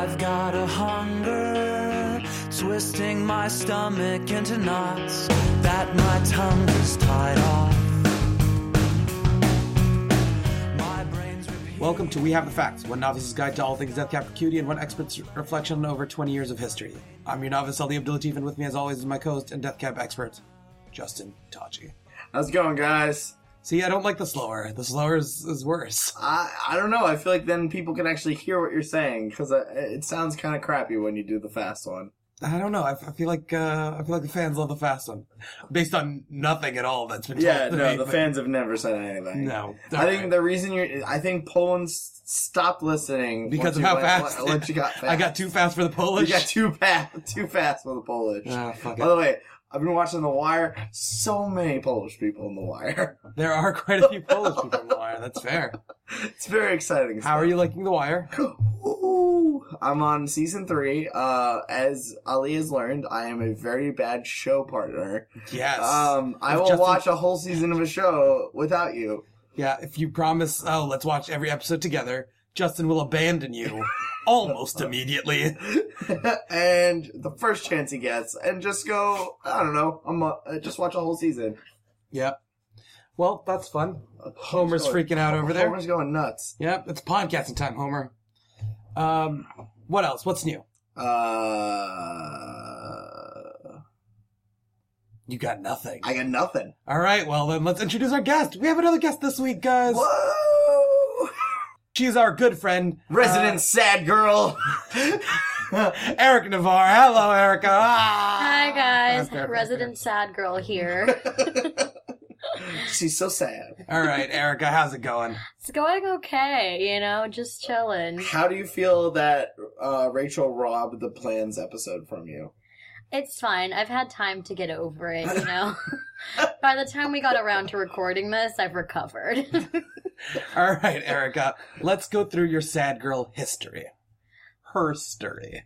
I've got a hunger, twisting my stomach into knots that my tongue is tied off. My brain's. Welcome to We Have the Facts, one novice's guide to all things Death Cab for Cutie and one expert's reflection on over 20 years of history. I'm your novice, Ali Abdul Latif, and with me, as always, is my co-host and Death Cab expert, Justin Tachi. How's it going, guys? See, I don't like the slower. The slower is, is worse. I I don't know. I feel like then people can actually hear what you're saying because it sounds kind of crappy when you do the fast one. I don't know. I, I feel like uh, I feel like the fans love the fast one, based on nothing at all that's been told Yeah, no, me, the but- fans have never said anything. No, I think the reason you're, I think Poland stopped listening because of how went- fast, you got fast, I got too fast for the Polish. You got too fast, too fast for the Polish. Fuck By it. the way, I've been watching The Wire. So many Polish people in The Wire. There are quite a few Polish people in the wire. That's fair. It's very exciting. How are you liking the wire? Ooh, I'm on season three. Uh, as Ali has learned, I am a very bad show partner. Yes. Um, I will Justin- watch a whole season of a show without you. Yeah, if you promise, oh, let's watch every episode together, Justin will abandon you almost immediately. and the first chance he gets, and just go. I don't know. I'm uh, just watch a whole season. Yep. Well, that's fun. Homer's Going- freaking out over there. Homer's going nuts. Yep, it's podcasting time, Homer. Um, what else? What's new? Uh, You got nothing. I got nothing. All right, well then let's introduce our guest. We have another guest this week, guys. Whoa! She's our good friend, Resident sad girl. uh, Eric Navarre. Hello, Erica. Ah! Hi guys, Okay, okay, resident sad girl here. She's so sad. All right, Erica, how's it going? It's going okay, you know, just chilling. How do you feel that uh, Rachel robbed the plans episode from you? It's fine. I've had time to get over it, you know. By the time we got around to recording this, I've recovered. All right, Erica, let's go through your sad girl history. Her story.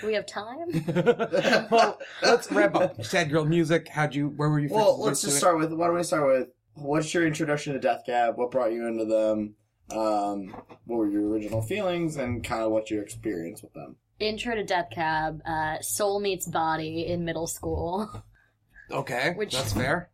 Do we have time? well, let's wrap up. Sad girl music. How'd you? Where were you? Well, first let's just start with. Why don't we start with what's your introduction to Death Cab? What brought you into them? Um, what were your original feelings and kind of what's your experience with them? Intro to Death Cab, uh, Soul Meets Body in middle school. Okay, Which- that's fair.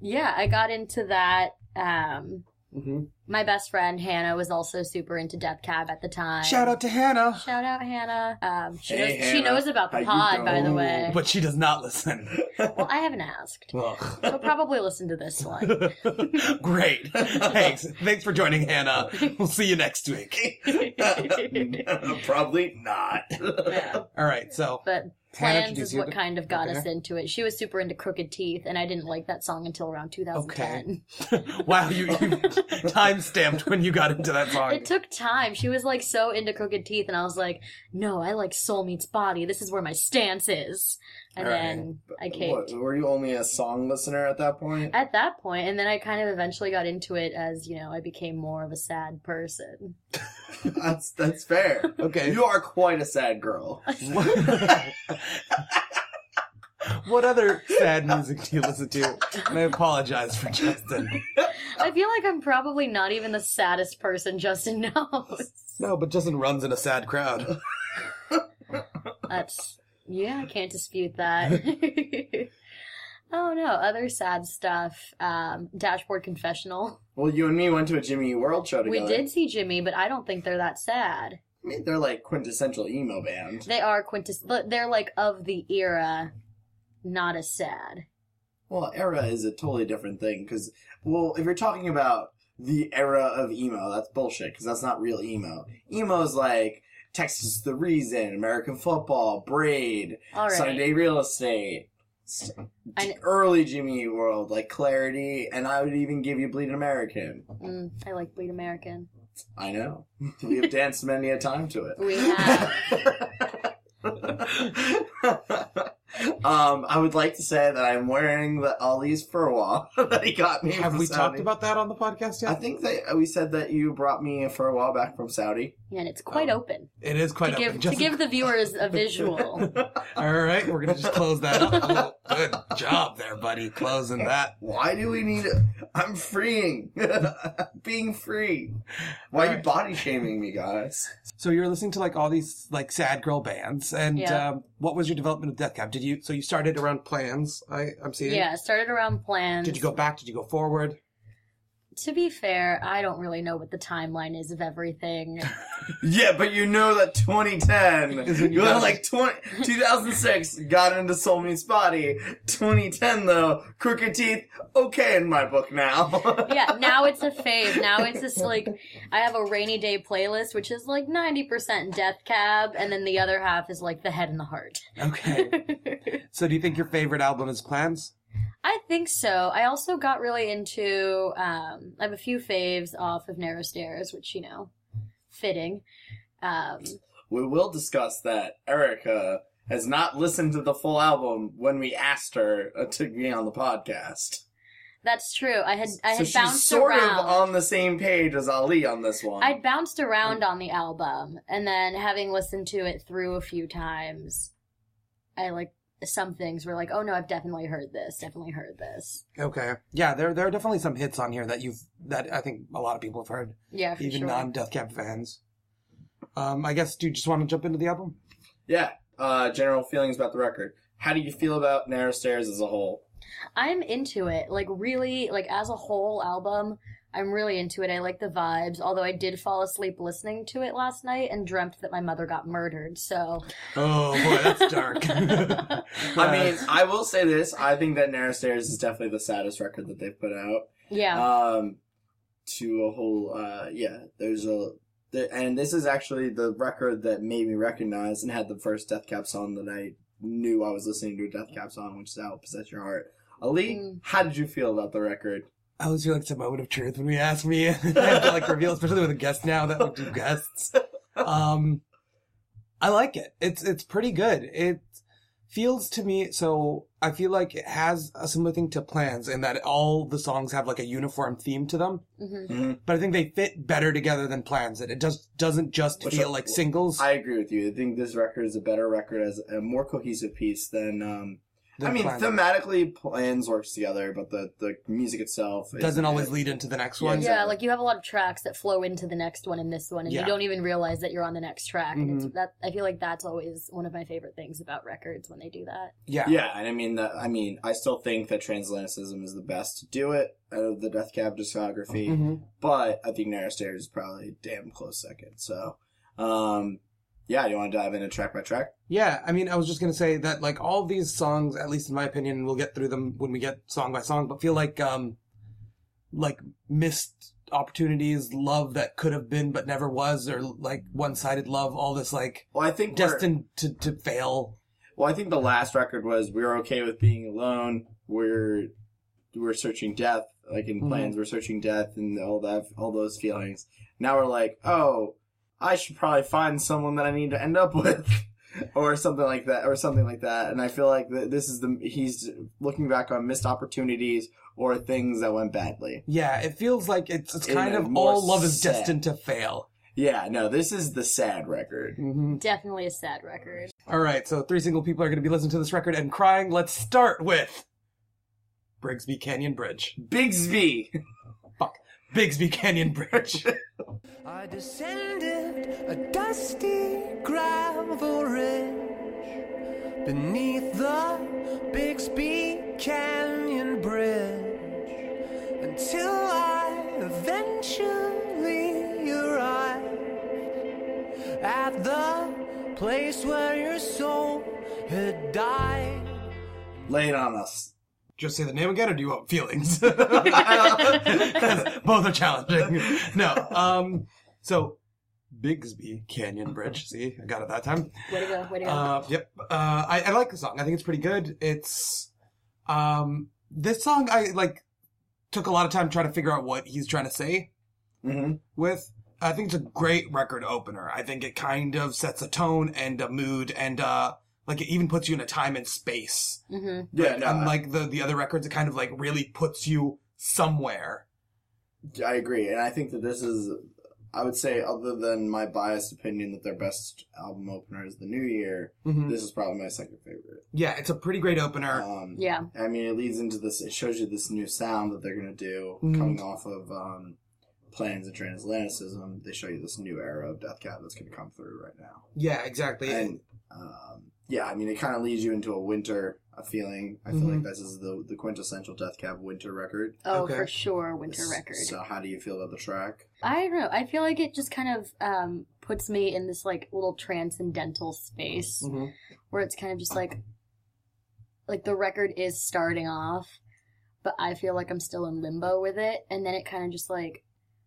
Yeah, I got into that. Um, Mm-hmm. my best friend Hannah was also super into Death Cab at the time. Shout out to Hannah, Shout out Hannah. Um, she, Hey, knows, she knows about the How pod, by the way. but she does not listen. Well, I haven't asked. Ugh. She'll probably listen to this one. Great. Thanks. Thanks for joining, Hannah. We'll see you next week. Probably not. Yeah. All right. So But Hannah Plans is what to- kind of got Okay. us into it. She was super into Crooked Teeth, and I didn't like that song until around 2010. Okay. wow, you, you time stamped when you got into that song. It took time. She was like so into Crooked Teeth, and I was like, no, I like Soul Meets Body. This is where my stance is. And All right. then I What, caved. were you only a song listener at that point? At that point, and then I kind of eventually got into it as, you know, I became more of a sad person. That's that's fair. Okay. You are quite a sad girl. what other sad music do you listen to? And I apologize for Justin. I feel like I'm probably not even the saddest person Justin knows. No, but Justin runs in a sad crowd. That's yeah, I can't dispute that. oh no, other sad stuff. Um, Dashboard Confessional. Well, you and me went to a Jimmy World show together. We did see Jimmy, but I don't think they're that sad. I mean, they're like quintessential emo band. They are quintus. They're like of the era, not as sad. Well, era is a totally different thing because, well, if you're talking about the era of emo, that's bullshit because that's not real emo. Emo is like Texas the Reason, American Football, Braid, right. Sunny Day Real Estate, s- I kn- early Jimmy Eat World, like Clarity, and I would even give you Bleed American. Mm, I like Bleed American. I know. We have danced many a time to it. We have. Um, I would like to say that I'm wearing the Ollie's furwa that he got me. Have from we Saudi. talked about that on the podcast yet? I think that we said that you brought me a furwa back from Saudi. Yeah, and it's quite Oh. open it is quite to give open. to give the viewers a visual. All right, we're gonna just close that up. Oh, good job there, buddy. Closing that. Why do we need? It? I'm freeing, being free. Why are you Alright. body shaming me, guys? So you're listening to like all these like sad girl bands, and Yeah. um, what was your development of Death Cab? Did you so you started around plans? I I'm seeing. yeah, started around plans. Did you go back? Did you go forward? To be fair, I don't really know what the timeline is of everything. Yeah, but you know that 2010, Is when you you got- like 20, 2006, got into Soul Meets Body. 2010 though, Crooked Teeth, okay in my book now. yeah, now it's a fave. Now it's just like I have a rainy day playlist, which is like ninety percent Death Cab, and then the other half is like the head and the heart. Okay. so do you think your favorite album is Plans? I think so. I also got really into. Um, I have a few faves off of Narrow Stairs, which you know, fitting. Um, we will discuss that Erica has not listened to the full album when we asked her uh, to be on the podcast. that's true. I had I so had she's bounced sort around. of on the same page as Ali on this one. I'd bounced around on the album, and then having listened to it through a few times, I like some things were like, "Oh no, I've definitely heard this. Definitely heard this." Okay. Yeah, there there are definitely some hits on here that you've that I think a lot of people have heard, Yeah, for even sure. non Death Cab fans. Um, I guess do you just want to jump into the album? yeah, uh, general feelings about the record. How do you feel about Narrow Stairs as a whole? I'm into it. Like really, like as a whole album, I'm really into it. I like the vibes. Although I did fall asleep listening to it last night and dreamt that my mother got murdered. So Oh boy, that's dark. I mean, I will say this. I think that Narrow Stairs is definitely the saddest record that they've put out. yeah, Um, to a whole, uh, yeah, there's a, the, and this is actually the record that made me recognize and had the first Death Cab song that I knew I was listening to a Death Cab song, which is How Possess Your Heart. Ali, Mm. how did you feel about the record? I always feel like it's a moment of truth when we ask me. I have to like reveal, especially with a guest now that we do guests. Um, I like it. It's it's pretty good. It feels to me so. I feel like it has a similar thing to Plans in that all the songs have like a uniform theme to them. hmm But I think they fit better together than Plans. It it just doesn't just Which feel I- like singles. I agree with you. I think this record is a better record as a more cohesive piece than, um, than I mean, Plans. thematically, plans works together, but the, the music itself doesn't always lead into the next one. Yeah. Yeah, like you have a lot of tracks that flow into the next one and this one, and Yeah. you don't even realize that you're on the next track. Mm-hmm. it's that I feel like that's always one of my favorite things about records when they do that. Yeah. Yeah, and I mean that. I mean, I still think that Transatlanticism is the best to do it out of the Death Cab discography, Mhm. but I think Narrow Stairs is probably a damn close second. So, um, yeah, you want to dive into track by track? Yeah, I mean, I was just gonna say that like all these songs, at least in my opinion, we'll get through them when we get song by song, but feel like um, like missed opportunities, love that could have been but never was, or like one-sided love, all this like Well, I think destined to to fail. Well, I think the last record was "We're Okay with Being Alone." We're we're searching death, like in Mhm. plans. We're searching death and all that, all those feelings. Now we're like, oh, I should probably find someone that I need to end up with, or something like that, or something like that. And I feel like th- this is the he's looking back on missed opportunities or things that went badly. Yeah, it feels like it's it's kind of all love is sad- destined to fail. Yeah, no, this is the sad record. hmm Definitely a sad record. All right, so three single people are going to be listening to this record and crying. Let's start with Brigsby Canyon Bridge. Bigsby. Bigsby Canyon Bridge. I descended a dusty gravel ridge beneath the Bixby Canyon Bridge until I eventually arrived at the place where your soul had died. Lay it on us. Just say the name again, or do you want feelings? both are challenging. No. Um. So, Bixby Canyon Bridge. See, I got it that time. Way to go! Way to go! Uh, yep. Uh, I, I like the song. I think it's pretty good. It's, um, this song I like took a lot of time trying to figure out what he's trying to say hmm with. I think it's a great record opener. I think it kind of sets a tone and a mood and uh, like it even puts you in a time and space. hmm Yeah, no, I- Unlike the the other records, it kind of like really puts you somewhere. I agree, and I think that this is, I would say, other than my biased opinion that their best album opener is the New Year, Mhm. this is probably my second favorite. Yeah, it's a pretty great opener. Um, Yeah. I mean, it leads into this. It shows you this new sound that they're gonna do Mhm. coming off of um, Plans of Transatlanticism. They show you this new era of Death Cab that's gonna come through right now, yeah, exactly. and um, yeah, I mean, it kind of leads you into a winter a feeling. I feel like Mhm. this is the the quintessential Death Cab winter record. Oh, Okay. for sure, winter record. So, how do you feel about the track? I don't know. I feel like it just kind of um, puts me in this like little transcendental space Mhm. where it's kind of just like like the record is starting off, but I feel like I'm still in limbo with it, and then it kind of just like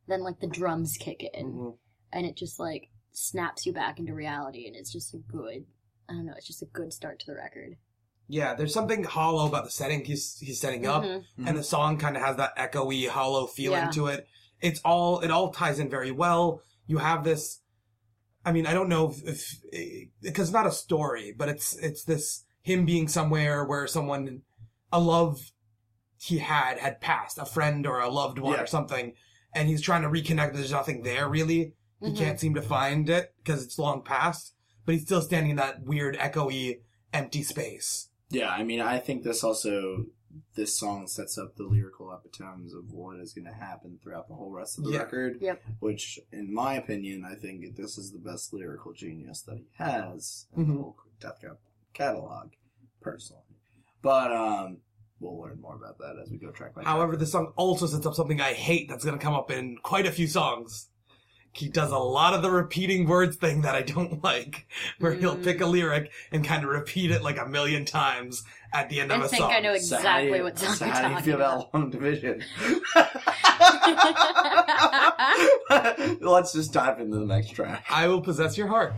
then like the drums kick in, Mhm. and it just like snaps you back into reality, and it's just a good. I don't know. It's just a good start to the record. Yeah, there's something hollow about the setting he's he's setting up, Mhm. and the song kind of has that echoey, hollow feeling Yeah. to it. It's all it all ties in very well. You have this. I mean, I don't know if, if because it's not a story, but it's it's this him being somewhere where someone, a love he had had passed, a friend or a loved one Yeah. or something, and he's trying to reconnect. There's nothing there really. He Mhm. can't seem to find it because it's long past, but he's still standing in that weird, echoey, empty space. Yeah, I mean, I think this also this song sets up the lyrical epitomes of what is going to happen throughout the whole rest of the Yeah. record. Yep. Which, in my opinion, I think this is the best lyrical genius that he has in Mhm. the whole Death Cab catalog, personally. But um, we'll learn more about that as we go track by track. However, the song also sets up something I hate that's going to come up in quite a few songs. He does a lot of the repeating words thing that I don't like, where he'll Mm. pick a lyric and kind of repeat it like a million times at the end I of a song. I know So how do exactly you- what song so you're how do you feel about. about Long Division? Let's just dive into the next track. I will possess your heart.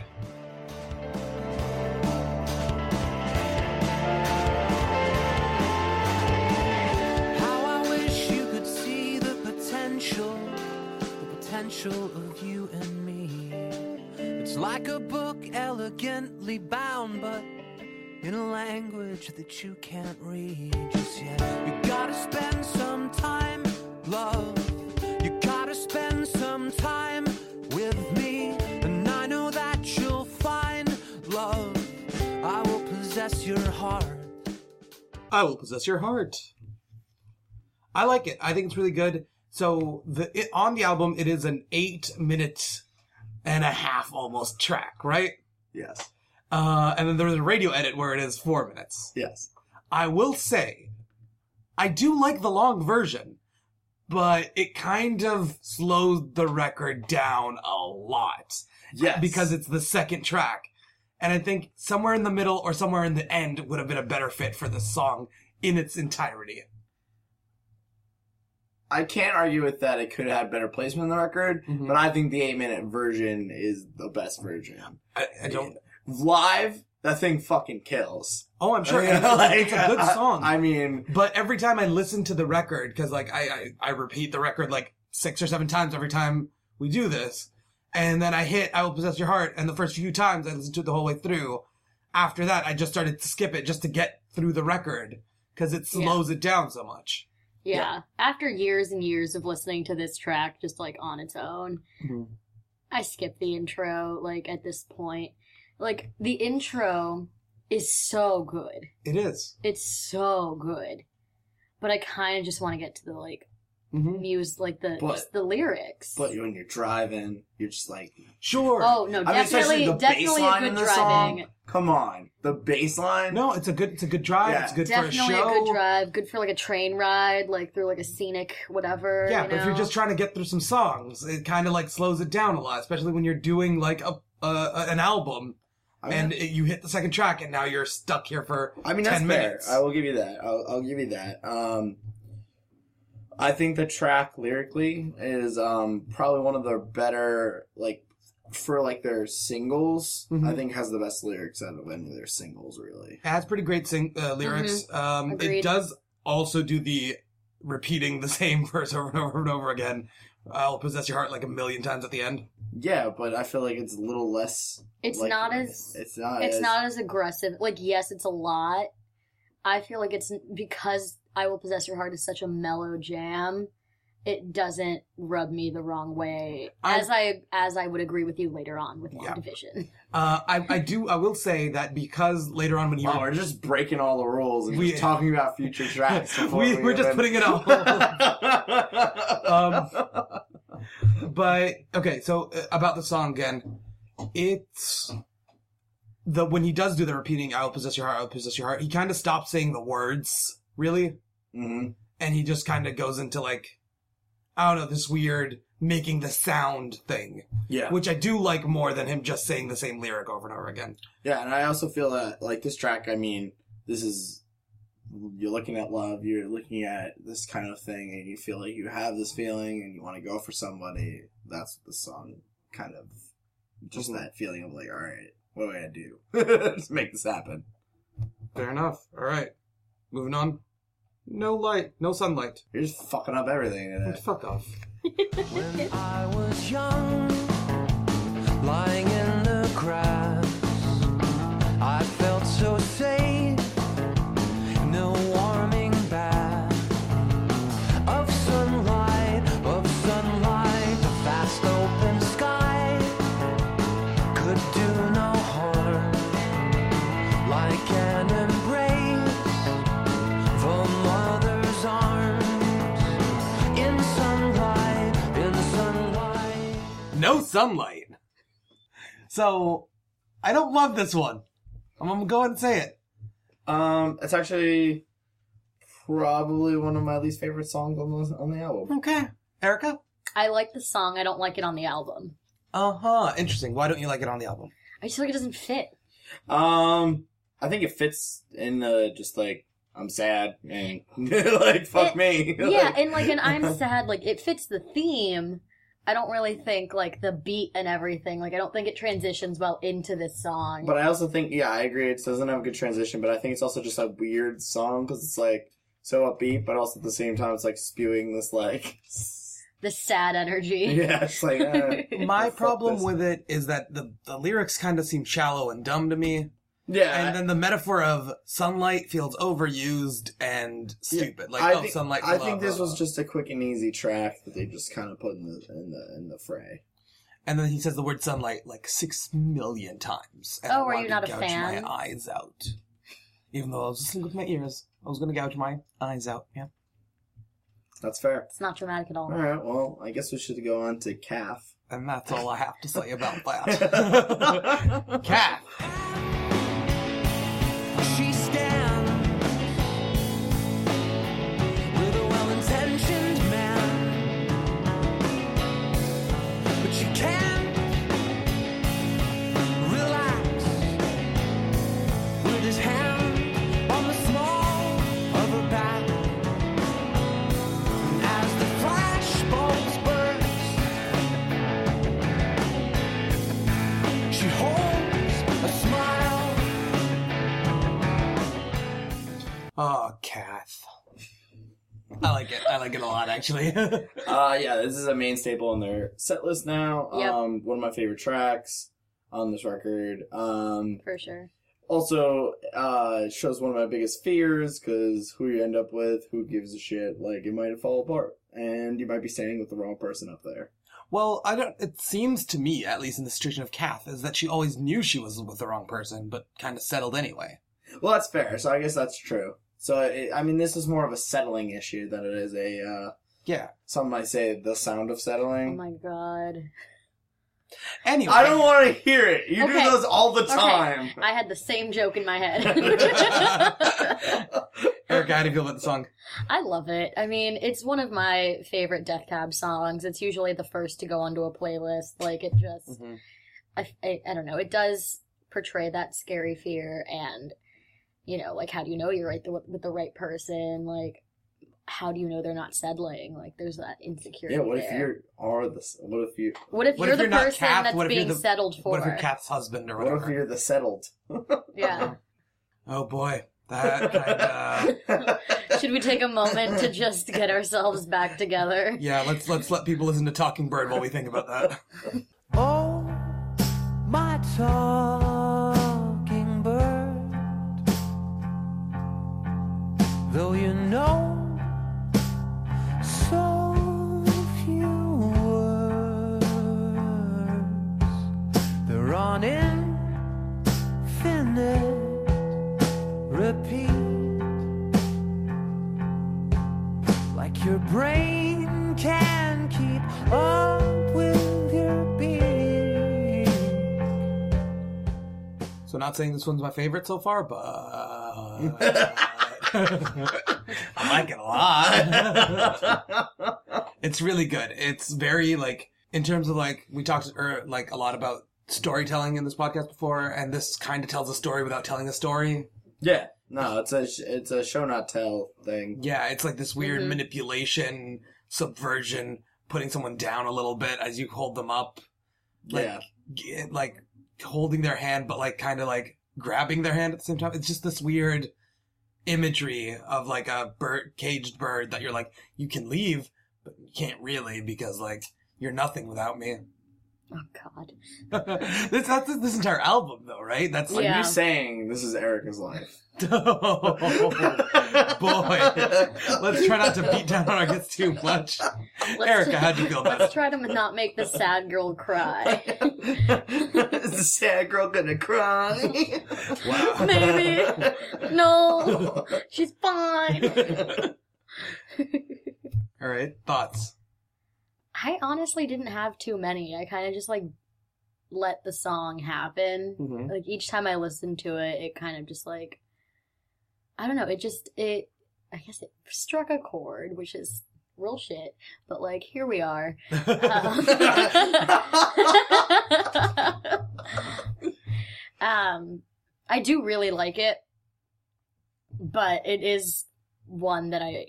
Potential of you and me. It's like a book elegantly bound, but in a language that you can't read just yet. You gotta spend some time, love. You gotta spend some time with me, and I know that you'll find love. I will possess your heart. I will possess your heart. I like it. I think it's really good. So the it, on the album, it is an eight minute and a half almost track, right? Yes. Uh, and then there's a radio edit where it is four minutes. Yes. I will say, I do like the long version, but it kind of slows the record down a lot Yes. because it's the second track. And I think somewhere in the middle or somewhere in the end would have been a better fit for the song in its entirety. I can't argue with that. It could have had better placement in the record, Mhm. but I think the eight minute version is the best version. I, I don't. Live, that thing fucking kills. Oh, I'm sure. and it's, it's a good song. I mean, but every time I listen to the record, because like I, I I repeat the record like six or seven times every time we do this, and then I hit "I Will Possess Your Heart," and the first few times I listened to it the whole way through. After that, I just started to skip it just to get through the record because it Yeah. slows it down so much. Yeah. After years and years of listening to this track just like on its own, mm-hmm. I skip the intro like at this point. Like the intro is so good. It is. It's so good. But I kind of just want to get to the like Mm-hmm. muse like the But- the lyrics. but when you're driving, you're just like, Sure. oh no, I mean, especially definitely the definitely a good driving. song. Come on, the baseline. No, it's a good. It's a good drive. Yeah. It's good Definitely for a show. good drive. Good for like a train ride, like through like a scenic whatever. Yeah, you but if you're just trying to get through some songs, it kind of like slows it down a lot, especially when you're doing like a, a an album I mean, and it, you hit the second track and now you're stuck here for I mean, that's 10 fair. minutes. I will give you that. I'll, I'll give you that. Um, I think the track lyrically is um, probably one of the better, like, for like their singles. Mhm. I think has the best lyrics out of any of their singles, really. It has pretty great sing uh, lyrics. Um, it does also do the repeating the same verse over and over and over again, I'll possess your heart like a million times at the end. Yeah, but I feel like it's a little less. It's like- not as It's not. it's as, not as aggressive. Like yes, it's a lot. I feel like it's because I will possess your heart is such a mellow jam. It doesn't rub me the wrong way, I- as I as I would agree with you later on with Long Yeah. Division. Uh, I, I do. I will say that because later on when he Wow, we're just breaking all the rules and We- just talking about future tracks. before we, we're just even- putting it all. um, but okay, so uh, about the song again, it's the when he does do the repeating "I will possess your heart, I will possess your heart." He kind of stops saying the words really, Mhm. and he just kind of goes into like I don't know this weird making the sound thing, Yeah. which I do like more than him just saying the same lyric over and over again. Yeah, and I also feel that like this track. I mean, this is you're looking at love. You're looking at this kind of thing, and you feel like you have this feeling, and you want to go for somebody. That's what the song kind of just Mhm. that feeling of like, all right, what do I gotta do? just make this happen. Fair enough. All right, moving on. No light, no sunlight. You're just fucking up everything today. Fuck off. When I was young, lying in the grass, I felt no sunlight. So, I don't love this one. I'm gonna go ahead and say it. Um, it's actually probably one of my least favorite songs on the on the album. Okay. Erica? I like the song. I don't like it on the album. Uh huh. Interesting. Why don't you like it on the album? I just feel like it doesn't fit. Um, I think it fits in the just like I'm sad and like fuck It- me. yeah, Like- and like, and I'm sad. Like, it fits the theme. I don't really think like the beat and everything. Like, I don't think it transitions well into this song. But I also think, yeah, I agree. It doesn't have a good transition, but I think it's also just a weird song because it's like so upbeat, but also at the same time, it's like spewing this like, the sad energy. yeah, it's like uh, My problem with it is that the, the lyrics kind of seem shallow and dumb to me. Yeah, And then the metaphor of sunlight feels overused and stupid. Like, I oh, think, sunlight. I blah, think this blah, was just a quick and easy track that they just kind of put in the in the in the fray. And then he says the word sunlight like six million times. And Oh, I were you not to a gouge fan? my eyes out. Even though I was listening with my ears, I was going to gouge my eyes out. Yeah. That's fair. It's not dramatic at all. All right, well, I guess we should go on to Cath. And that's all I have to say about that. Cat. Actually. Uh, yeah, this is a main staple in their set list now. Yep. Um, one of my favorite tracks on this record. Um, For sure. also, uh, it shows one of my biggest fears because who you end up with, who gives a shit, like it might fall apart, and you might be standing with the wrong person up there. well, I don't. It seems to me, at least in the situation of Cath, is that she always knew she was with the wrong person, but kind of settled anyway. Well, that's fair. So I guess that's true. So it, I mean, this is more of a settling issue than it is a. Uh, Yeah. some might say the sound of settling. Oh my god. Anyway, I don't want to hear it. You Okay. do those all the Okay. time. I had the same joke in my head. Erica, how do you feel about the song? I love it. I mean, it's one of my favorite Death Cab songs. It's usually the first to go onto a playlist. Like, it just, mm-hmm. I, I, I don't know, it does portray that scary fear and, you know, like, how do you know you're right the, with the right person? Like, how do you know they're not settling? Like, there's that insecurity. Yeah, what if there. you are the what if you What if What you're if the you're not person Cath? that's What being the- settled for? What if you're Cath's husband or what whatever? if you're the settled? yeah. Oh boy. That kind of. Should we take a moment to just get ourselves back together? Yeah, let's let's let people listen to Talking Bird while we think about that. Oh, my talking bird. Though you know brain can keep up with your beat. So, not saying this one's my favorite so far, but I like it a lot. it's really good. It's very like in terms of like we talked er, like a lot about storytelling in this podcast before, and this kind of tells a story without telling a story. yeah, no, it's a it's a show not tell thing. Yeah, it's like this weird Mhm. manipulation, subversion, putting someone down a little bit as you hold them up, like yeah, g- like holding their hand, but like kind of like grabbing their hand at the same time. It's just this weird imagery of like a bird, caged bird that you're like, you can leave, but you can't really because like you're nothing without me. Oh God. this that's this entire album though, right? That's Are like, Yeah. you saying this is Erica's life? oh, boy. Let's try not to beat down on our kids too much. Let's- Erica, how'd you feel about Let's it? try to not make the sad girl cry. is the sad girl gonna cry? Wow. Maybe. No, she's fine. All right, thoughts. I honestly didn't have too many. I kind of just like let the song happen. Mm-hmm. Like each time I listened to it, it kind of just like I don't know. It just it I guess it struck a chord, which is real shit. But like here we are. Um, um, I do really like it, but it is one that I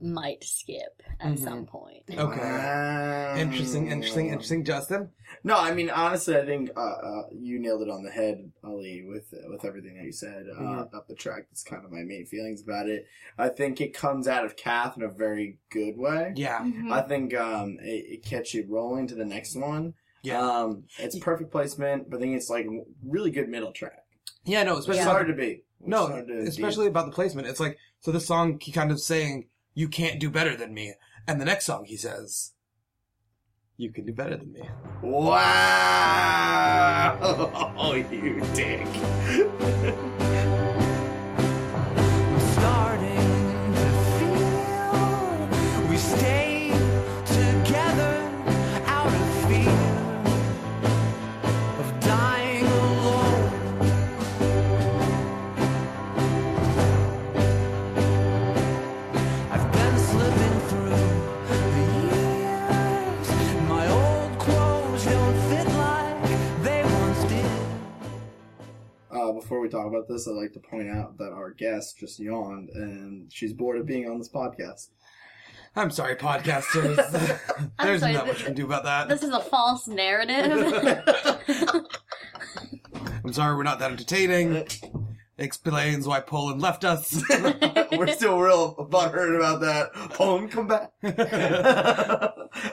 might skip at Mhm. some point. Okay. Interesting, interesting, interesting. Justin? No, I mean honestly, I think uh, uh, you nailed it on the head, Ali, with with everything that you said uh, Mhm. about the track. That's kind of my main feelings about it. I think it comes out of Cath in a very good way. Yeah, Mhm. I think um, it, it gets you rolling to the next one. yeah. Um, it's perfect placement, but I think it's like really good middle track. yeah, no, It's especially hard to beat. No, to especially about the placement. It's like so this song he kind of saying, You can't do better than me. And the next song he says, You can do better than me. Wow! Oh, you dick. before we talk about this, I'd like to point out that our guest just yawned, and she's bored of being on this podcast. I'm sorry, podcasters. There's sorry, not much we can do about that. This is a false narrative. I'm sorry we're not that entertaining. Explains why Poland left us. We're still real butthurt about that. Poland, come back.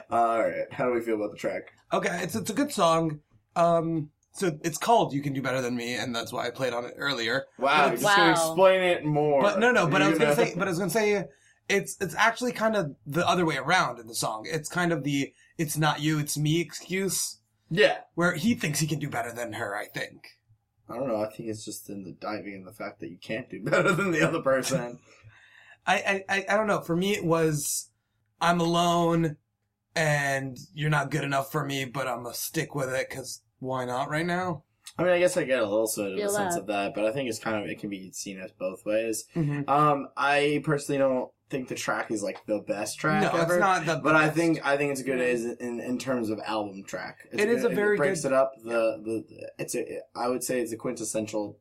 All right, how do we feel about the track? okay, it's it's a good song. Um so it's called You Can Do Better Than Me, and that's why I played on it earlier. Wow, But you're just gonna Wow. explain it more. But no, no. But I was You're gonna say, but I was gonna say, it's it's actually kind of the other way around in the song. It's kind of the "it's not you, it's me" excuse, yeah. where he thinks he can do better than her. I think. I don't know. I think it's just in the diving in the fact that you can't do better than the other person. I I I, I don't know. For me, it was I'm alone, and you're not good enough for me, but I'm gonna stick with it because why not right now? I mean, I guess I get a little sort of a sense that. of that, but I think it's kind of it can be seen as both ways. Mm-hmm. Um, I personally don't think the track is like the best track No, ever. it's not. The, But I think I think it's good as in, in terms of album track. It's It is good- a very it breaks good- it up. The the it's a I would say it's a quintessential.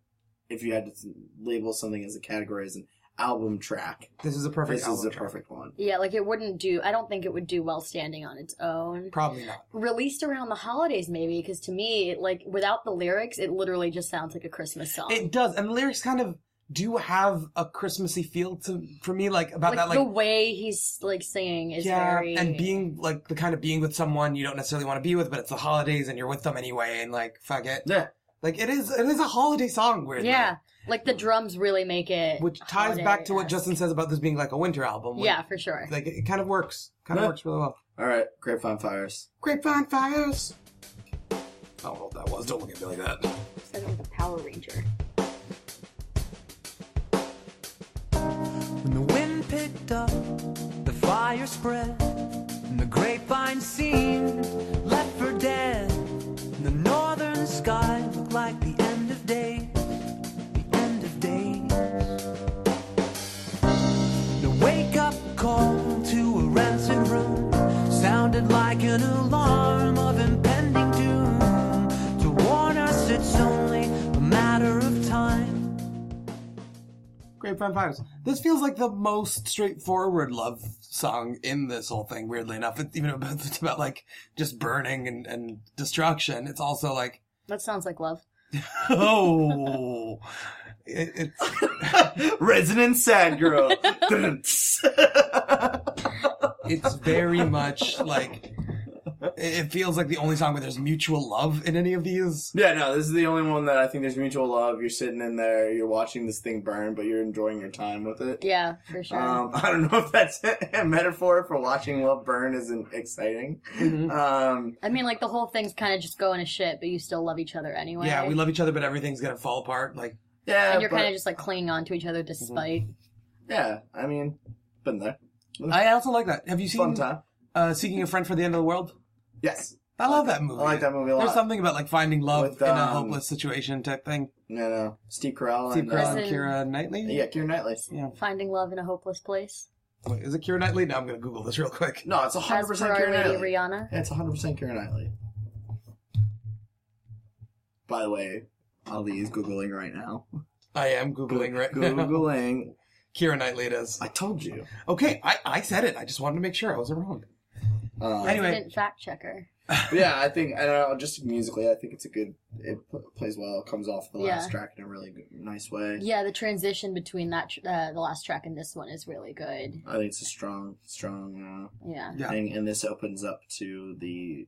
If you had to label something as a category as an album track, this is a perfect. this album is a track. perfect one. yeah, like it wouldn't do. I don't think it would do well standing on its own. Probably not. Released around the holidays, maybe, because to me, like without the lyrics, it literally just sounds like a Christmas song. It does, and the lyrics kind of do have a Christmassy feel to for me, like about like, that, like the way he's like singing is yeah, very and being like the kind of being with someone you don't necessarily want to be with, but it's the holidays and you're with them anyway, and like fuck it, Yeah. like it is it is a holiday song, weirdly. yeah, like the drums really make it. which ties back to what. Justin says about this being like a winter album. like- Yeah, for sure. like it, it kind of works, kind of Yeah. works really well. All right, Grapevine Fires. Grapevine fires. I don't know what that was. Don't look at me like that. Said it like a Power Ranger. When the wind picked up, the fire spread, and the grapevine seemed left for dead. And the northern sky looked like the end of days, to a room sounded like an alarm of impending doom to warn us it's only a matter of time. Grapevine fires. This feels like the most straightforward love song in this whole thing. Weirdly enough, it's even about it's about like just burning and, and destruction. It's also like That sounds like love. oh, it, it's Resident Sad Girl. It's very much like it feels like the only song where there's mutual love in any of these. yeah, no, this is the only one that I think there's mutual love. You're sitting in there, you're watching this thing burn, but you're enjoying your time with it. Yeah, for sure. Um, I don't know if that's a metaphor for watching love burn isn't exciting. Mhm. Um, I mean, like the whole thing's kind of just going to shit, but you still love each other anyway. Yeah, we love each other, but everything's gonna fall apart. Like yeah, and you're but- kind of just like clinging on to each other despite. yeah. I mean, been there. I also like that. Have you Fun seen time. uh, "Seeking a Friend for the End of the World"? Yes, I love that movie. I like that movie a lot. There's something about like finding love With, in a um, hopeless situation type thing. No, no. Steve Carell Steve and Carell uh, and Keira Knightley. yeah, Keira Knightley. Yeah. Finding love in a hopeless place. Wait, is it Keira Knightley? Now I'm gonna Google this real quick. No, it's As hundred per percent our Keira lady Knightley. Rihanna. Yeah, it's 100% Keira Knightley. By the way, Ali is googling right now. I am googling right now. Googling. Keira Knightley it is. I told you. Okay, I, I said it. I just wanted to make sure I wasn't wrong. Um, Anyway. Resident fact checker. yeah, I think I don't know. Just musically, I think it's a good. It p- plays well. It comes off the last Yeah. track in a really good, nice way. Yeah, the transition between that tr- uh, the last track and this one is really good. I think it's a strong, strong Yeah. Yeah. uh, thing, and this opens up to the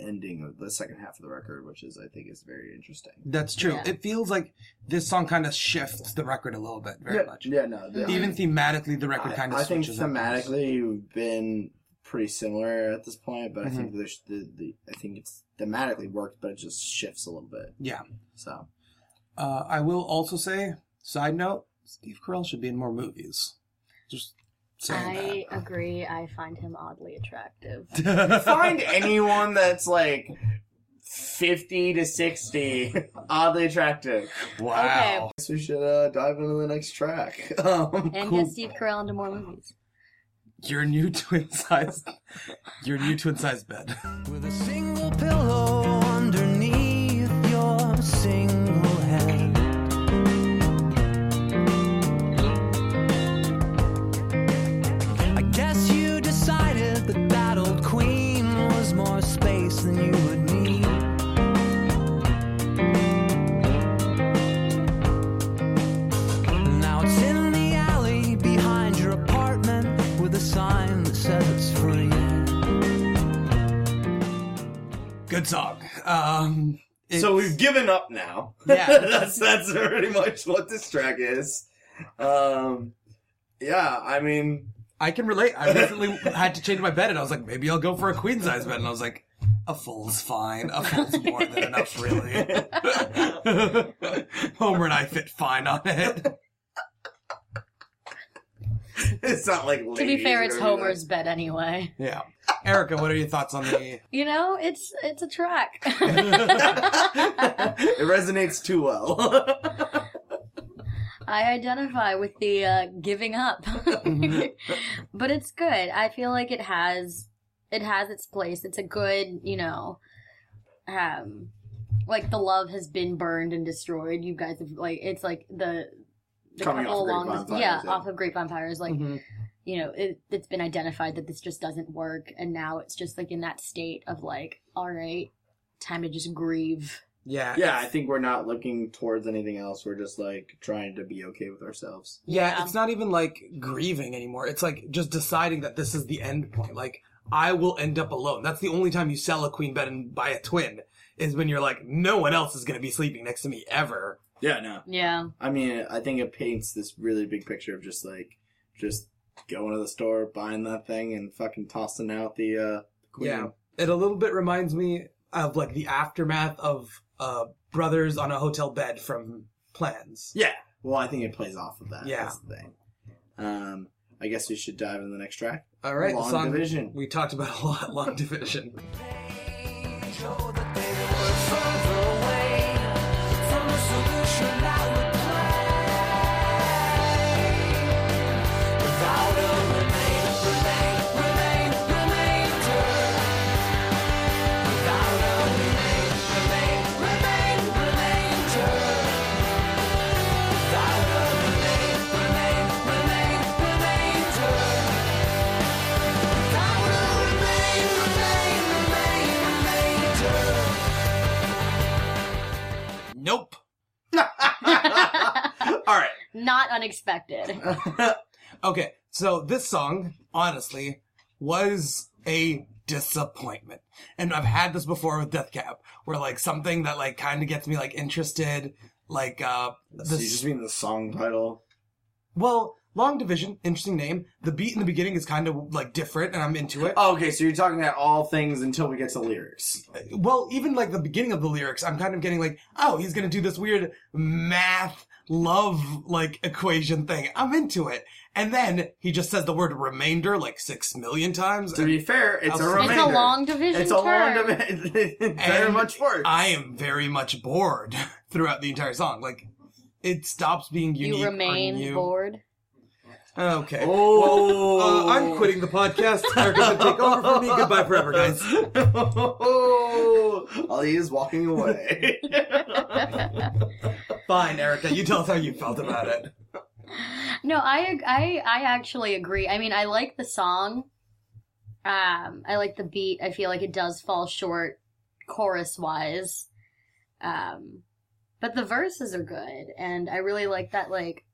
ending of the second half of the record, which is I think is very interesting. That's true. Yeah. It feels like this song kind of shifts the record a little bit, very yeah, much. Yeah, no. the- Even thematically, the record I- kind of I think switches. up. thematically we've been pretty similar at this point, but I Mhm. think there's the, the I think it's thematically worked, but it just shifts a little bit. Yeah. So Uh, I will also say, side note, Steve Carell should be in more movies. Just saying I agree. I find him oddly attractive. find anyone that's like fifty to sixty oddly attractive. wow. Guess we should uh, dive into the next track. Um, And Cool. get Steve Carell into more movies. Your new twin size, your new twin size bed. With a single pillow Good song. Um, so we've given up now. Yeah. that's that's pretty much what this track is. Um, yeah, I mean, I can relate. I recently had to change my bed, and I was like, maybe I'll go for a queen size bed, and I was like, a full's fine. A full's more than enough, really. Homer and I fit fine on it. it's not like. To be fair, it's Homer's bed anyway. Yeah. Erica, what are your thoughts on the? You know, it's it's a track. it resonates too well. I identify with the uh, giving up, but it's good. I feel like it has it has its place. It's a good, you know, um, like the love has been burned and destroyed. You guys have like it's like the the Coming couple off along Grapevine this, yeah, yeah. off of Grapevine Fires, like Mhm. you know, it, it's been identified that this just doesn't work, and now it's just like in that state of like, all right, time to just grieve Yeah. Yeah, I think we're not looking towards anything else. We're just like trying to be okay with ourselves. Yeah, Yeah. it's not even like grieving anymore. It's like just deciding that this is the end point. Like, I will end up alone. That's the only time you sell a queen bed and buy a twin, is when you're like, no one else is gonna be sleeping next to me ever. Yeah, no. Yeah. I mean, I think it paints this really big picture of just like, just going to the store, buying that thing, and fucking tossing out the uh, queen. Yeah. It a little bit reminds me of like the aftermath of uh brothers on a hotel bed from plans. Yeah. Well, I think it plays off of that. Yeah. That's the thing. Um, I guess we should dive into the next track. All right, Long the song Division. we talked about a lot, long division. Not unexpected. Okay, so this song, honestly, was a disappointment. And I've had this before with Death Cab, where like something that like kind of gets me like interested, like uh so you just mean the song title? well, Long Division, interesting name. The beat in the beginning is kind of like different, and I'm into it. Oh, okay, so you're talking about all things until we get to lyrics. Well, even like the beginning of the lyrics, I'm kind of getting like, oh, he's gonna do this weird math love like equation thing. I'm into it. And then he just says the word remainder like six million times. To be fair, it's a I'll- remainder. It's a long division It's a long division. Very And much works. I am very much bored throughout the entire song. Like, it stops being unique. You or remain new. bored. Okay. Oh, Well, uh, I'm quitting the podcast. Erica's gonna take over for me. Goodbye forever, guys. oh, Ali is walking away. Fine, Erica. You tell us how you felt about it. No, I I I actually agree. I mean, I like the song. Um, I like the beat. I feel like it does fall short chorus wise. Um, but the verses are good, and I really like that like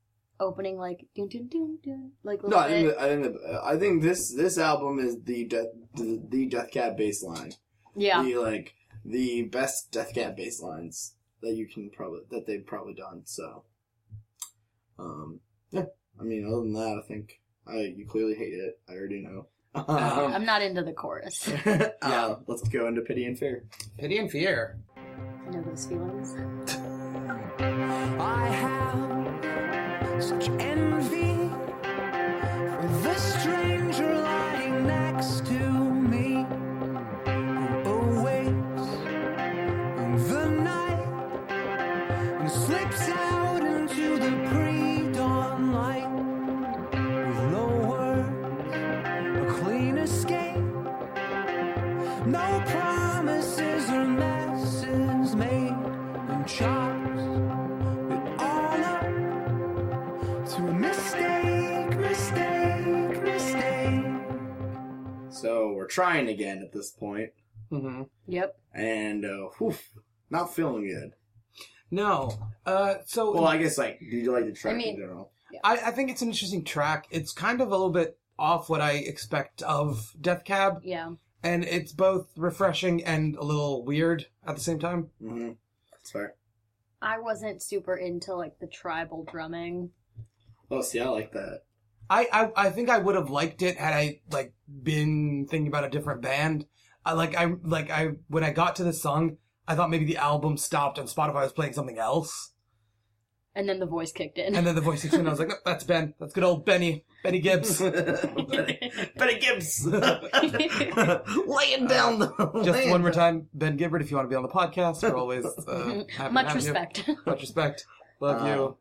opening like dun dun dun dun like no, I think bit. that, I think that, I think this this album is the death the, the Death Cab bass line. yeah. The like the best Death Cab bass lines that you can probably that they've probably done. So, um, yeah. I mean, other than that, I think I you clearly hate it. I already know. Um, I'm not into the chorus. uh, let's go into Pity and Fear. Pity and fear. I know those feelings. I have such envy for the stranger lying next to trying again at this point, Mm-hmm. Yep. and uh, whew, not feeling good. No. Uh, so Well, I guess like, do you like the track I mean- in general? I, I think it's an interesting track. It's kind of a little bit off what I expect of Death Cab, Yeah. and it's both refreshing and a little weird at the same time. Mm-hmm. That's fair. I wasn't super into like the tribal drumming. Oh, see, I like that. I, I, I think I would have liked it had I like been thinking about a different band. I like I like I when I got to this song, I thought maybe the album stopped and Spotify was playing something else, And then the voice kicked in. and then the voice kicked in. and I was like, "No, that's Ben. That's good old Benny. Benny Gibbs." Betty, Betty Gibbs laying down the Just laying one more time, Ben Gibbard. If you want to be on the podcast, we're always uh, happy Much to have you. respect. Much respect. Love Uh, you.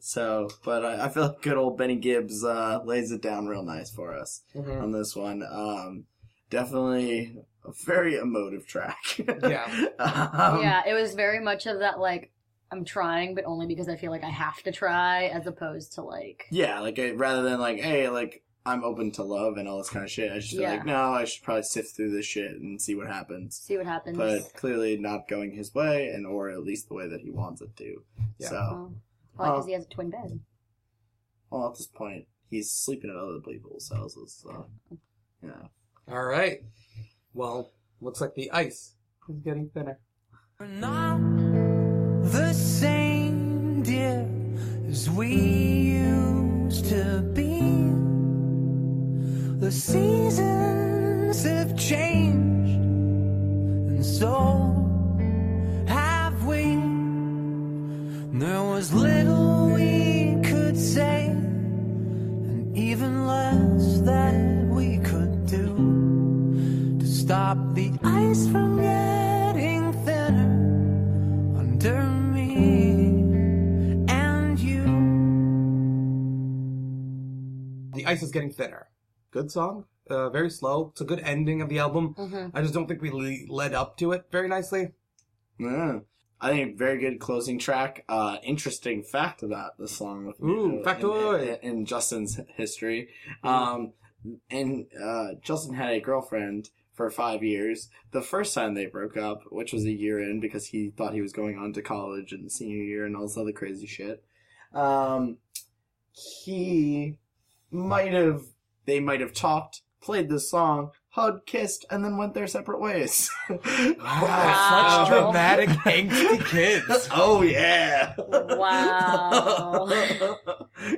So, but I, I feel like good old Benny Gibbs uh, lays it down real nice for us Mhm. on this one. Um, definitely a very emotive track. Yeah. um, yeah, it was very much of that like I'm trying, but only because I feel like I have to try, as opposed to like Yeah, like I, rather than like, hey, like I'm open to love and all this kind of shit. I should feel Yeah. like no, I should probably sift through this shit and see what happens. See what happens. But clearly not going his way, and or at least the way that he wants it to. Yeah. So. Probably because Oh. he has a twin bed. well, at this point, he's sleeping at other people's houses. So, yeah. All right. Well, looks like the ice is getting thinner. We're not the same, dear, as we used to be. The seasons have changed, and so There was little we could say, and even less that we could do to stop the ice from getting thinner under me and you. The ice is getting thinner. Good song. Uh, very slow. It's a good ending of the album. hmm I just don't think we le- led up to it very nicely. Yeah. I think very good closing track. Uh, interesting fact about the song. With Ooh, in- factoid. in, in Justin's history. Um, and uh, Justin had a girlfriend for five years. The first time they broke up, which was a year in, because he thought he was going on to college in the senior year and all this other crazy shit. Um, he might have. They might have talked, played this song, hugged, kissed, and then went their separate ways. Wow, such dramatic, angsty kids. Oh yeah! Wow.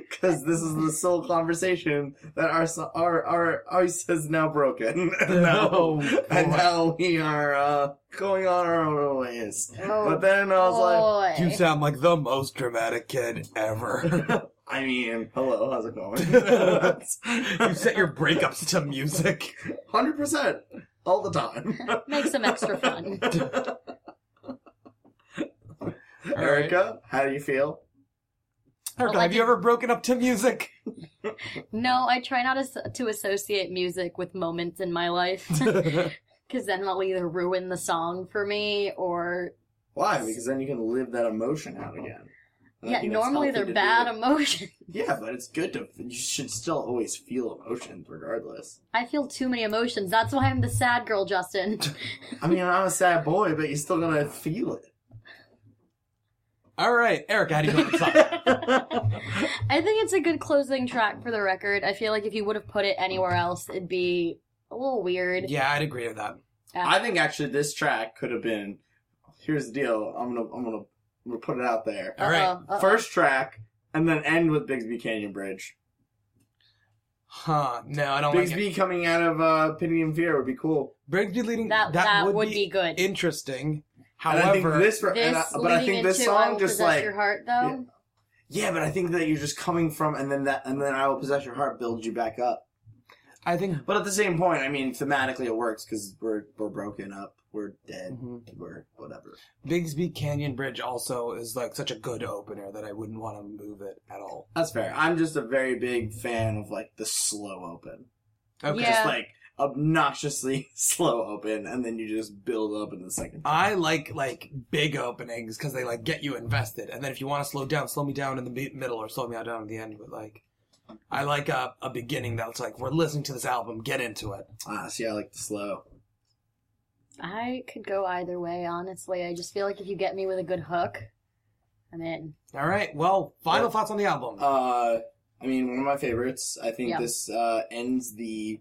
Because this is the sole conversation that our our our ice has now broken, and now, Oh, and now we are uh, going on our own ways. Oh, But then I was boy. You sound like the most dramatic kid ever. Like, I mean, hello, how's it going? you set your breakups to music. hundred percent all the time. Makes them extra fun. Erica, how do you feel? Erica, Well, have you ever broken up to music? No, I try not as- to associate music with moments in my life. Because then it'll either ruin the song for me or. Why? Because then you can live that emotion out again. And I Yeah, normally they're bad do. emotions. Yeah, but it's good to. You should still always feel emotions, regardless. I feel too many emotions. That's why I'm the sad girl, Justin. I mean, I'm a sad boy, but you're still gonna feel it. All right, Eric, how do you feel about the song? I think it's a good closing track for the record. I feel like if you would have put it anywhere else, it'd be a little weird. Yeah, I'd agree with that. I think actually this track could have been. Here's the deal. I'm gonna. I'm gonna. I'm gonna put it out there. All right. Uh-oh, uh-oh. First track, and then end with Bixby Canyon Bridge. Huh? No, I don't like it. Bixby coming out of uh, Pity and Fear would be cool. Bixby leading that that, that, would, would be, good. interesting. and I think However, this, and this I, but I think this song just like your heart though. yeah, but I think that you're just coming from, and then that, and then I will possess your heart builds you back up. I think But at the same point, I mean, thematically it works because we're we're broken up, we're dead, Mhm. we're whatever. Bixby Canyon Bridge also is like such a good opener that I wouldn't want to move it at all. That's fair. I'm just a very big fan of like the slow open. Okay. Yeah. Just like obnoxiously slow open, and then you just build up in the second. I like like big openings because they like get you invested, and then if you want to slow down, slow me down in the middle or slow me down at the end. But like, I like a, a beginning that's like we're listening to this album, get into it. Ah, see, I like the slow. I could go either way, honestly. I just feel like if you get me with a good hook, I'm in. All right. Well, final Yeah. thoughts on the album. Uh, I mean, one of my favorites. I think Yeah. this uh, ends the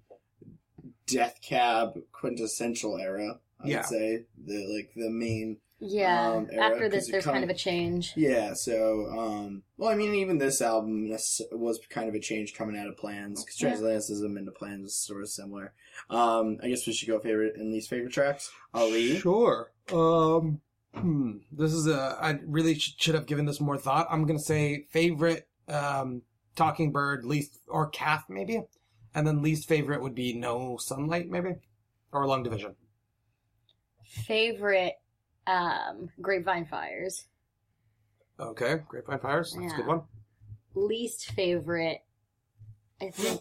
Death Cab quintessential era. I Yeah. would say the like the main Yeah. Um, era, After 'cause this, there's kind of a change. Yeah, so, um, well, I mean, even this album was kind of a change coming out of plans, because Yeah. Transatlanticism into plans is sort of similar. Um, I guess we should go favorite and least favorite tracks. Ali. Sure. Um. Hmm. This is a. I really sh- should have given this more thought. I'm gonna say favorite. Um. Talking Bird, least or Cath maybe, and then least favorite would be No Sunlight maybe, or Long Division. Favorite um, Grapevine Fires. Okay, Grapevine Fires. That's a good one. Least favorite, I think.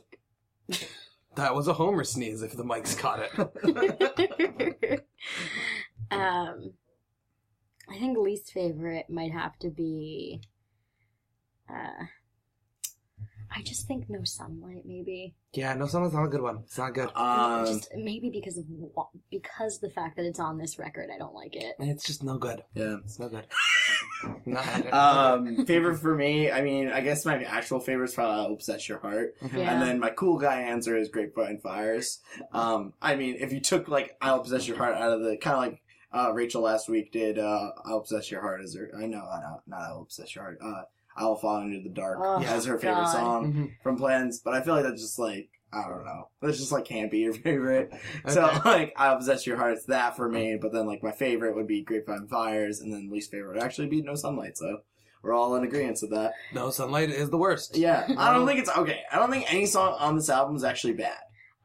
That was a Homer sneeze. If the mics caught it. um, I think least favorite might have to be. Uh, I just think no sunlight, maybe. Yeah, no, sunlight's not a good one. It's not good. Um, just maybe because of because the fact that it's on this record, I don't like it. It's just no good. yeah. It's no good. Not Um, favorite for me, I mean, I guess my actual favorite is probably I'll Possess Your Heart. Yeah. And then my cool guy answer is "Great Grapevine Fires. Um, I mean, if you took like I'll Possess Your Heart out of the kind of like uh, Rachel last week did uh, I'll Possess Your Heart as her. I know, I know, not I'll Possess Your Heart. Uh, I'll Fall Into the Dark Oh, as her favorite God. song Mhm. from Plans. But I feel like that's just like I don't know. That's just like can't be your favorite. So like I'll Possess Your Heart. It's that for me. But then like my favorite would be Grapevine Fires, and then least favorite would actually be No Sunlight. So. We're all in agreement with that. No sunlight is the worst. Yeah, I don't think it's okay. I don't think any song on this album is actually bad.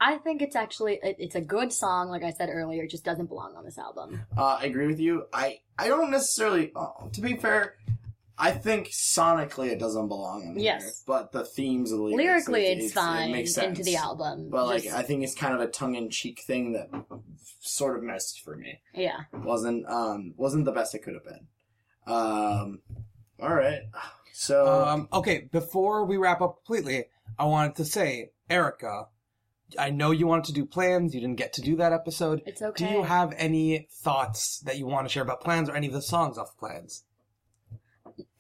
I think it's actually it's a good song. Like I said earlier, it just doesn't belong on this album. Uh, I agree with you. I I don't necessarily. Uh, to be fair, I think sonically it doesn't belong in here. Yes. but the themes of the lyrics, Lyrically, it- it's it fine makes sense. into the album. But like, Just- I think it's kind of a tongue in cheek thing that sort of messed for me. yeah, wasn't um wasn't the best it could have been. Um, all right. So Um, okay, before we wrap up completely, I wanted to say, Erica, I know you wanted to do plans. You didn't get to do that episode. it's okay. Do you have any thoughts that you want to share about plans or any of the songs off plans?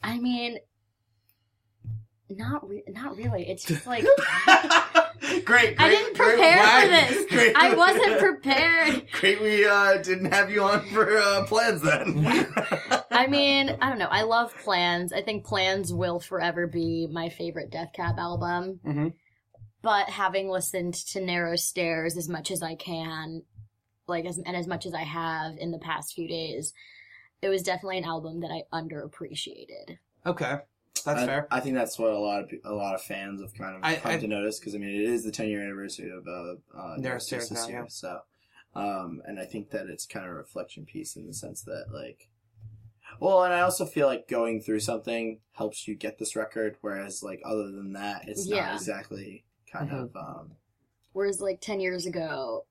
I mean, not re- not really. It's just like great, great. I didn't prepare for this. Great. I wasn't prepared. Great, we uh, didn't have you on for uh, plans then. I mean, I don't know. I love Plans. I think Plans will forever be my favorite Death Cab album. Mhm. But having listened to Narrow Stairs as much as I can, like as and as much as I have in the past few days, it was definitely an album that I underappreciated. Okay, that's I, fair. I think that's what a lot of a lot of fans have kind of I- come I- to notice because I mean it is the 10 year anniversary of uh, uh Narrow Stairs this now, year, yeah. so um and I think that it's kind of a reflection piece in the sense that like well and I also feel like going through something helps you get this record whereas like other than that it's Yeah. not exactly kind Mhm. of um Whereas like ten years ago,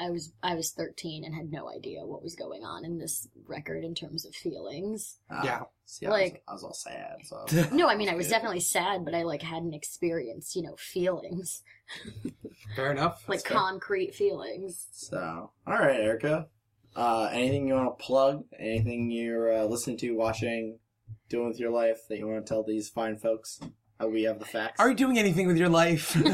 I was I was thirteen and had no idea what was going on in this record in terms of feelings. uh, Yeah. see, I was, Like- I was all sad so No, I mean I was good. definitely sad, but I like hadn't experienced you know feelings fair enough. like fair. concrete feelings. So, all right, Erica. Uh, anything you want to plug? Anything you're uh, listening to, watching, doing with your life that you want to tell these fine folks? How we have the facts. Are you doing anything with your life?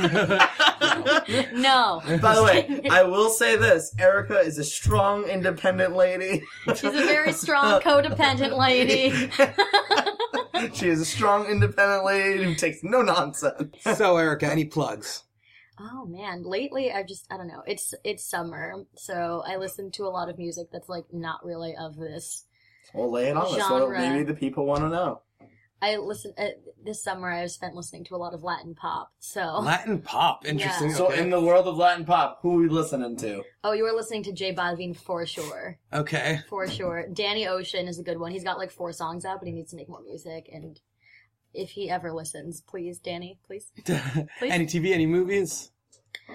No, By the way, I will say this: Erica is a strong, independent lady. she's a very strong, codependent lady. she is a strong, independent lady who takes no nonsense. so, Erica, any plugs? Oh man, lately I've just I don't know. It's it's summer, so I listen to a lot of music that's like not really of this. Well, lay it on us. What Genre. maybe the people want to know. I listen uh, this summer. I've spent listening to a lot of Latin pop. So Latin pop. Interesting. Yeah. So, okay. in the world of Latin pop, who are we listening to? oh, you were listening to J Balvin for sure, okay. for sure. Danny Ocean is a good one. He's got like four songs out, but he needs to make more music. And if he ever listens, please, Danny, please. any TV, any movies?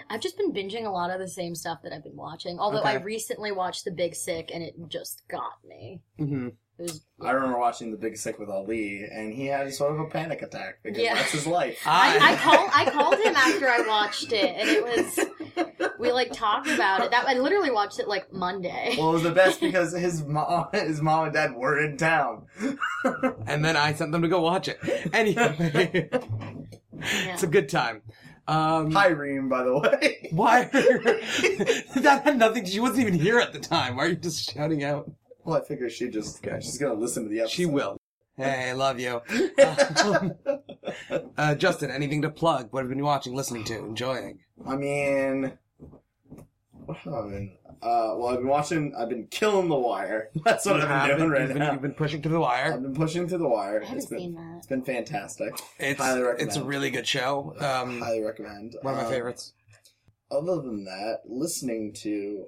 I've just been binging a lot of the same stuff that I've been watching. Although I recently watched The Big Sick, and it just got me. hmm It was I remember watching The Big Sick with Ali, and he had sort of a panic attack because Yeah. that's his life. I, I called I called him after I watched it, and it was we like talked about it. That I literally watched it like Monday. well, it was the best because his mom, his mom and dad were in town. and then I sent them to go watch it. Anyway, Yeah. it's a good time. Um, Hi, Reem, by the way. Why? that had nothing. She wasn't even here at the time. Why are you just shouting out? Well, I figure she just she's gonna listen to the episode. She will. Hey, I love you. Uh, Justin, anything to plug? What have you been watching, listening to, enjoying? I mean, what have I been? Uh, well, I've been watching. I've been killing the wire. That's what You I've been doing been- right you've, been, now. you've been pushing to the wire. I've been pushing through the wire. I haven't It's been seen that. it's been fantastic. It's highly recommend. it's a really good show. Um, Highly recommend. one of my Um, favorites. other than that, listening to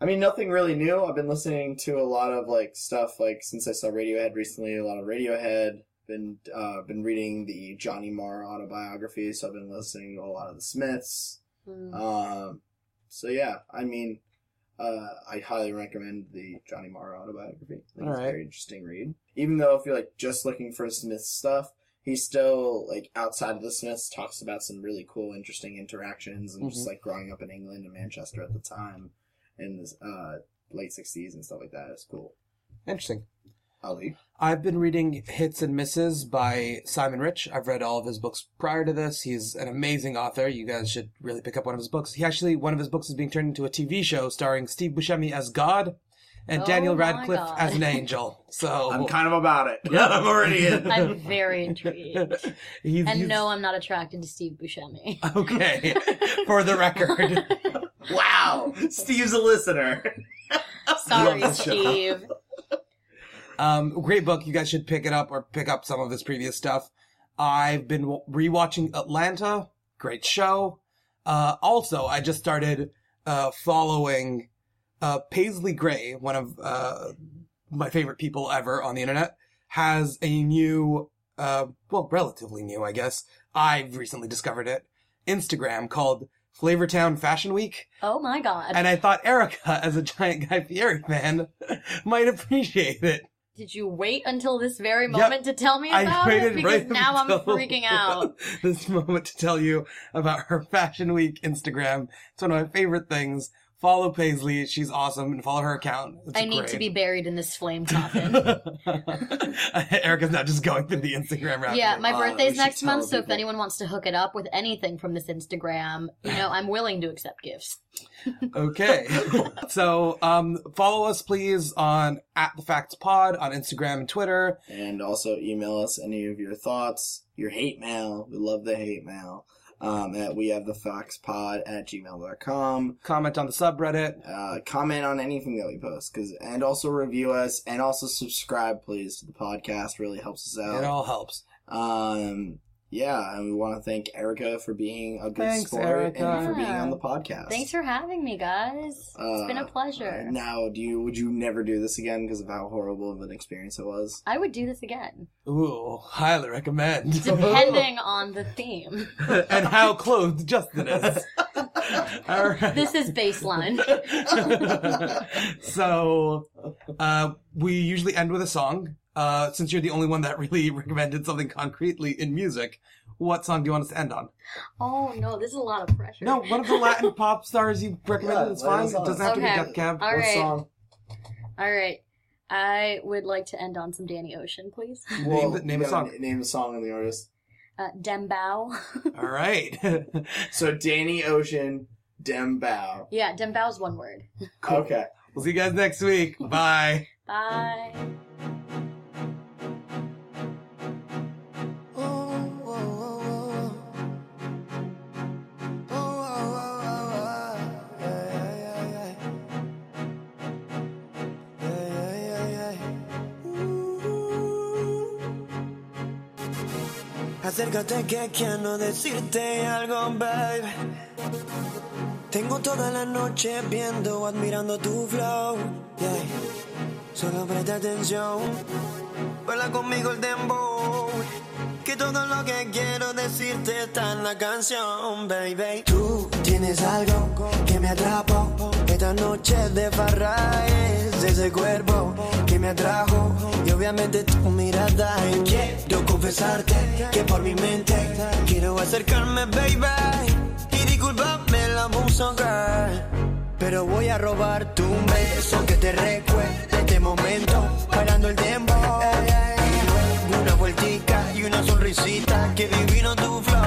I mean nothing really new. I've been listening to a lot of like stuff like since I saw Radiohead recently, a lot of Radiohead. Been uh been reading the Johnny Marr autobiography, so I've been listening to a lot of the Smiths. Mm. Um so yeah, I mean uh, I highly recommend the Johnny Marr autobiography. I think it's a very interesting read. Even though if you're like just looking for Smith stuff, he still like outside of the Smiths talks about some really cool, interesting interactions and just Mhm. like growing up in England and Manchester at the time in the uh, late '60s and stuff like that. It's cool. Interesting. Ali, I've been reading Hits and Misses by Simon Rich. I've read all of his books prior to this. He's an amazing author. You guys should really pick up one of his books. He actually, one of his books is being turned into a TV show starring Steve Buscemi as God and Oh Daniel Radcliffe God. as an angel. So I'm kind of about it. Yeah, I'm already in. I'm very intrigued. he's, And he's- no, I'm not attracted to Steve Buscemi. Okay, for the record. wow, Steve's a listener. Sorry, Love this show. Steve. Um, great book. You guys should pick it up or pick up some of his previous stuff. I've been w- rewatching Atlanta. Great show. Uh, also, I just started uh, following uh, Paisley Gray, one of uh, my favorite people ever on the internet, has a new, uh, well, relatively new, I guess. I've recently discovered it. Instagram called Flavortown Fashion Week. Oh my god. And I thought Erica, as a giant Guy Fieri fan, might appreciate it. Did you wait until this very Yep. moment to tell me about it? Because right now I'm freaking out. this moment to tell you about her Fashion Week Instagram. It's one of my favorite things. Follow Paisley; she's awesome, and follow her account. It's I need great. to be buried in this flame coffin. Erica's not just going through the Instagram route. yeah, my we birthday's should next month, so if anyone wants to hook it up with anything from this Instagram, you know, I'm willing to accept gifts. Okay. so, um, follow us please on at the Facts Pod on Instagram and Twitter. And also email us any of your thoughts, your hate mail. We love the hate mail. Um, at we have the factspod at gmail.com. Comment on the subreddit. Uh, comment on anything that we post, cause, and also review us, and also subscribe, please, to the podcast. Really helps us out. It all helps. Um, yeah, and we want to thank Erica for being a good Thanks, sport Erica. and for being on the podcast. Thanks for having me, guys. It's been a Uh, pleasure. Now, do you would you never do this again because of how horrible of an experience it was? I would do this again, Ooh, highly recommend. depending on the theme. and how clothed Justin is. All right. This is baseline. so, uh, we usually end with a song. Uh, since you're the only one that really recommended something concretely in music, what song do you want us to end on? Oh no, this is a lot of pressure. No, one of the Latin pop stars you recommended Yeah, is fine. It doesn't have to be Death Cab. All What right. song? All right. I would like to end on some Danny Ocean, please. Name, the, name a song. n- Name the song and the artist. Uh, Dembow. All right. So Danny Ocean, Dembow. yeah, Dembow's one word. Cool. Okay. we'll see you guys next week. Bye. Bye. Acércate que quiero decirte algo, baby. Tengo toda la noche viendo, admirando tu flow. Yeah. Solo presta atención. Baila conmigo el dembow. Que todo lo que quiero decirte está en la canción, baby. Tú tienes algo que me atrapó. Esta noche de farra es ese cuerpo que me atrajo. Y obviamente tu mirada. Quiero confesarte que por mi mente quiero acercarme, baby. Y disculpame el abuso, girl. Pero voy a robar tu beso que te recuerde este momento. Bailando el tiempo. Una vueltica y una sonrisita. Que divino tu flow.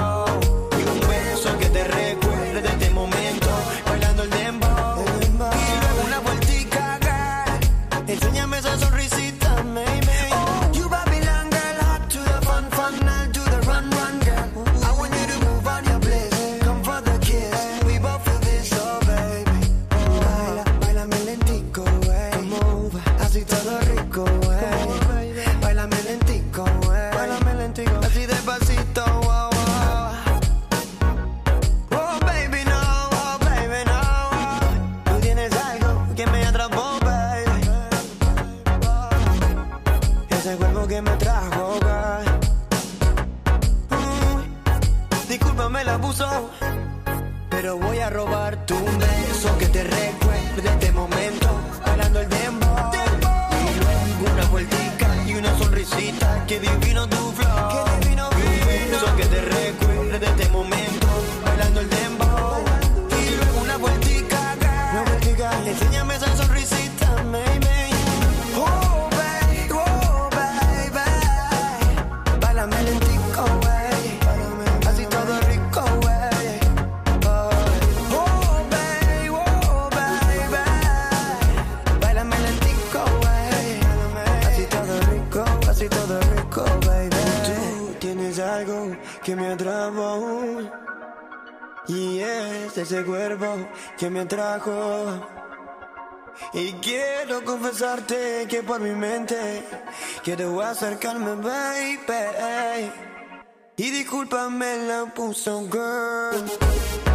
Ese cuerpo que me atrajo. Y quiero confesarte que por mi mente quiero acercarme, baby. Y discúlpame la puso girl.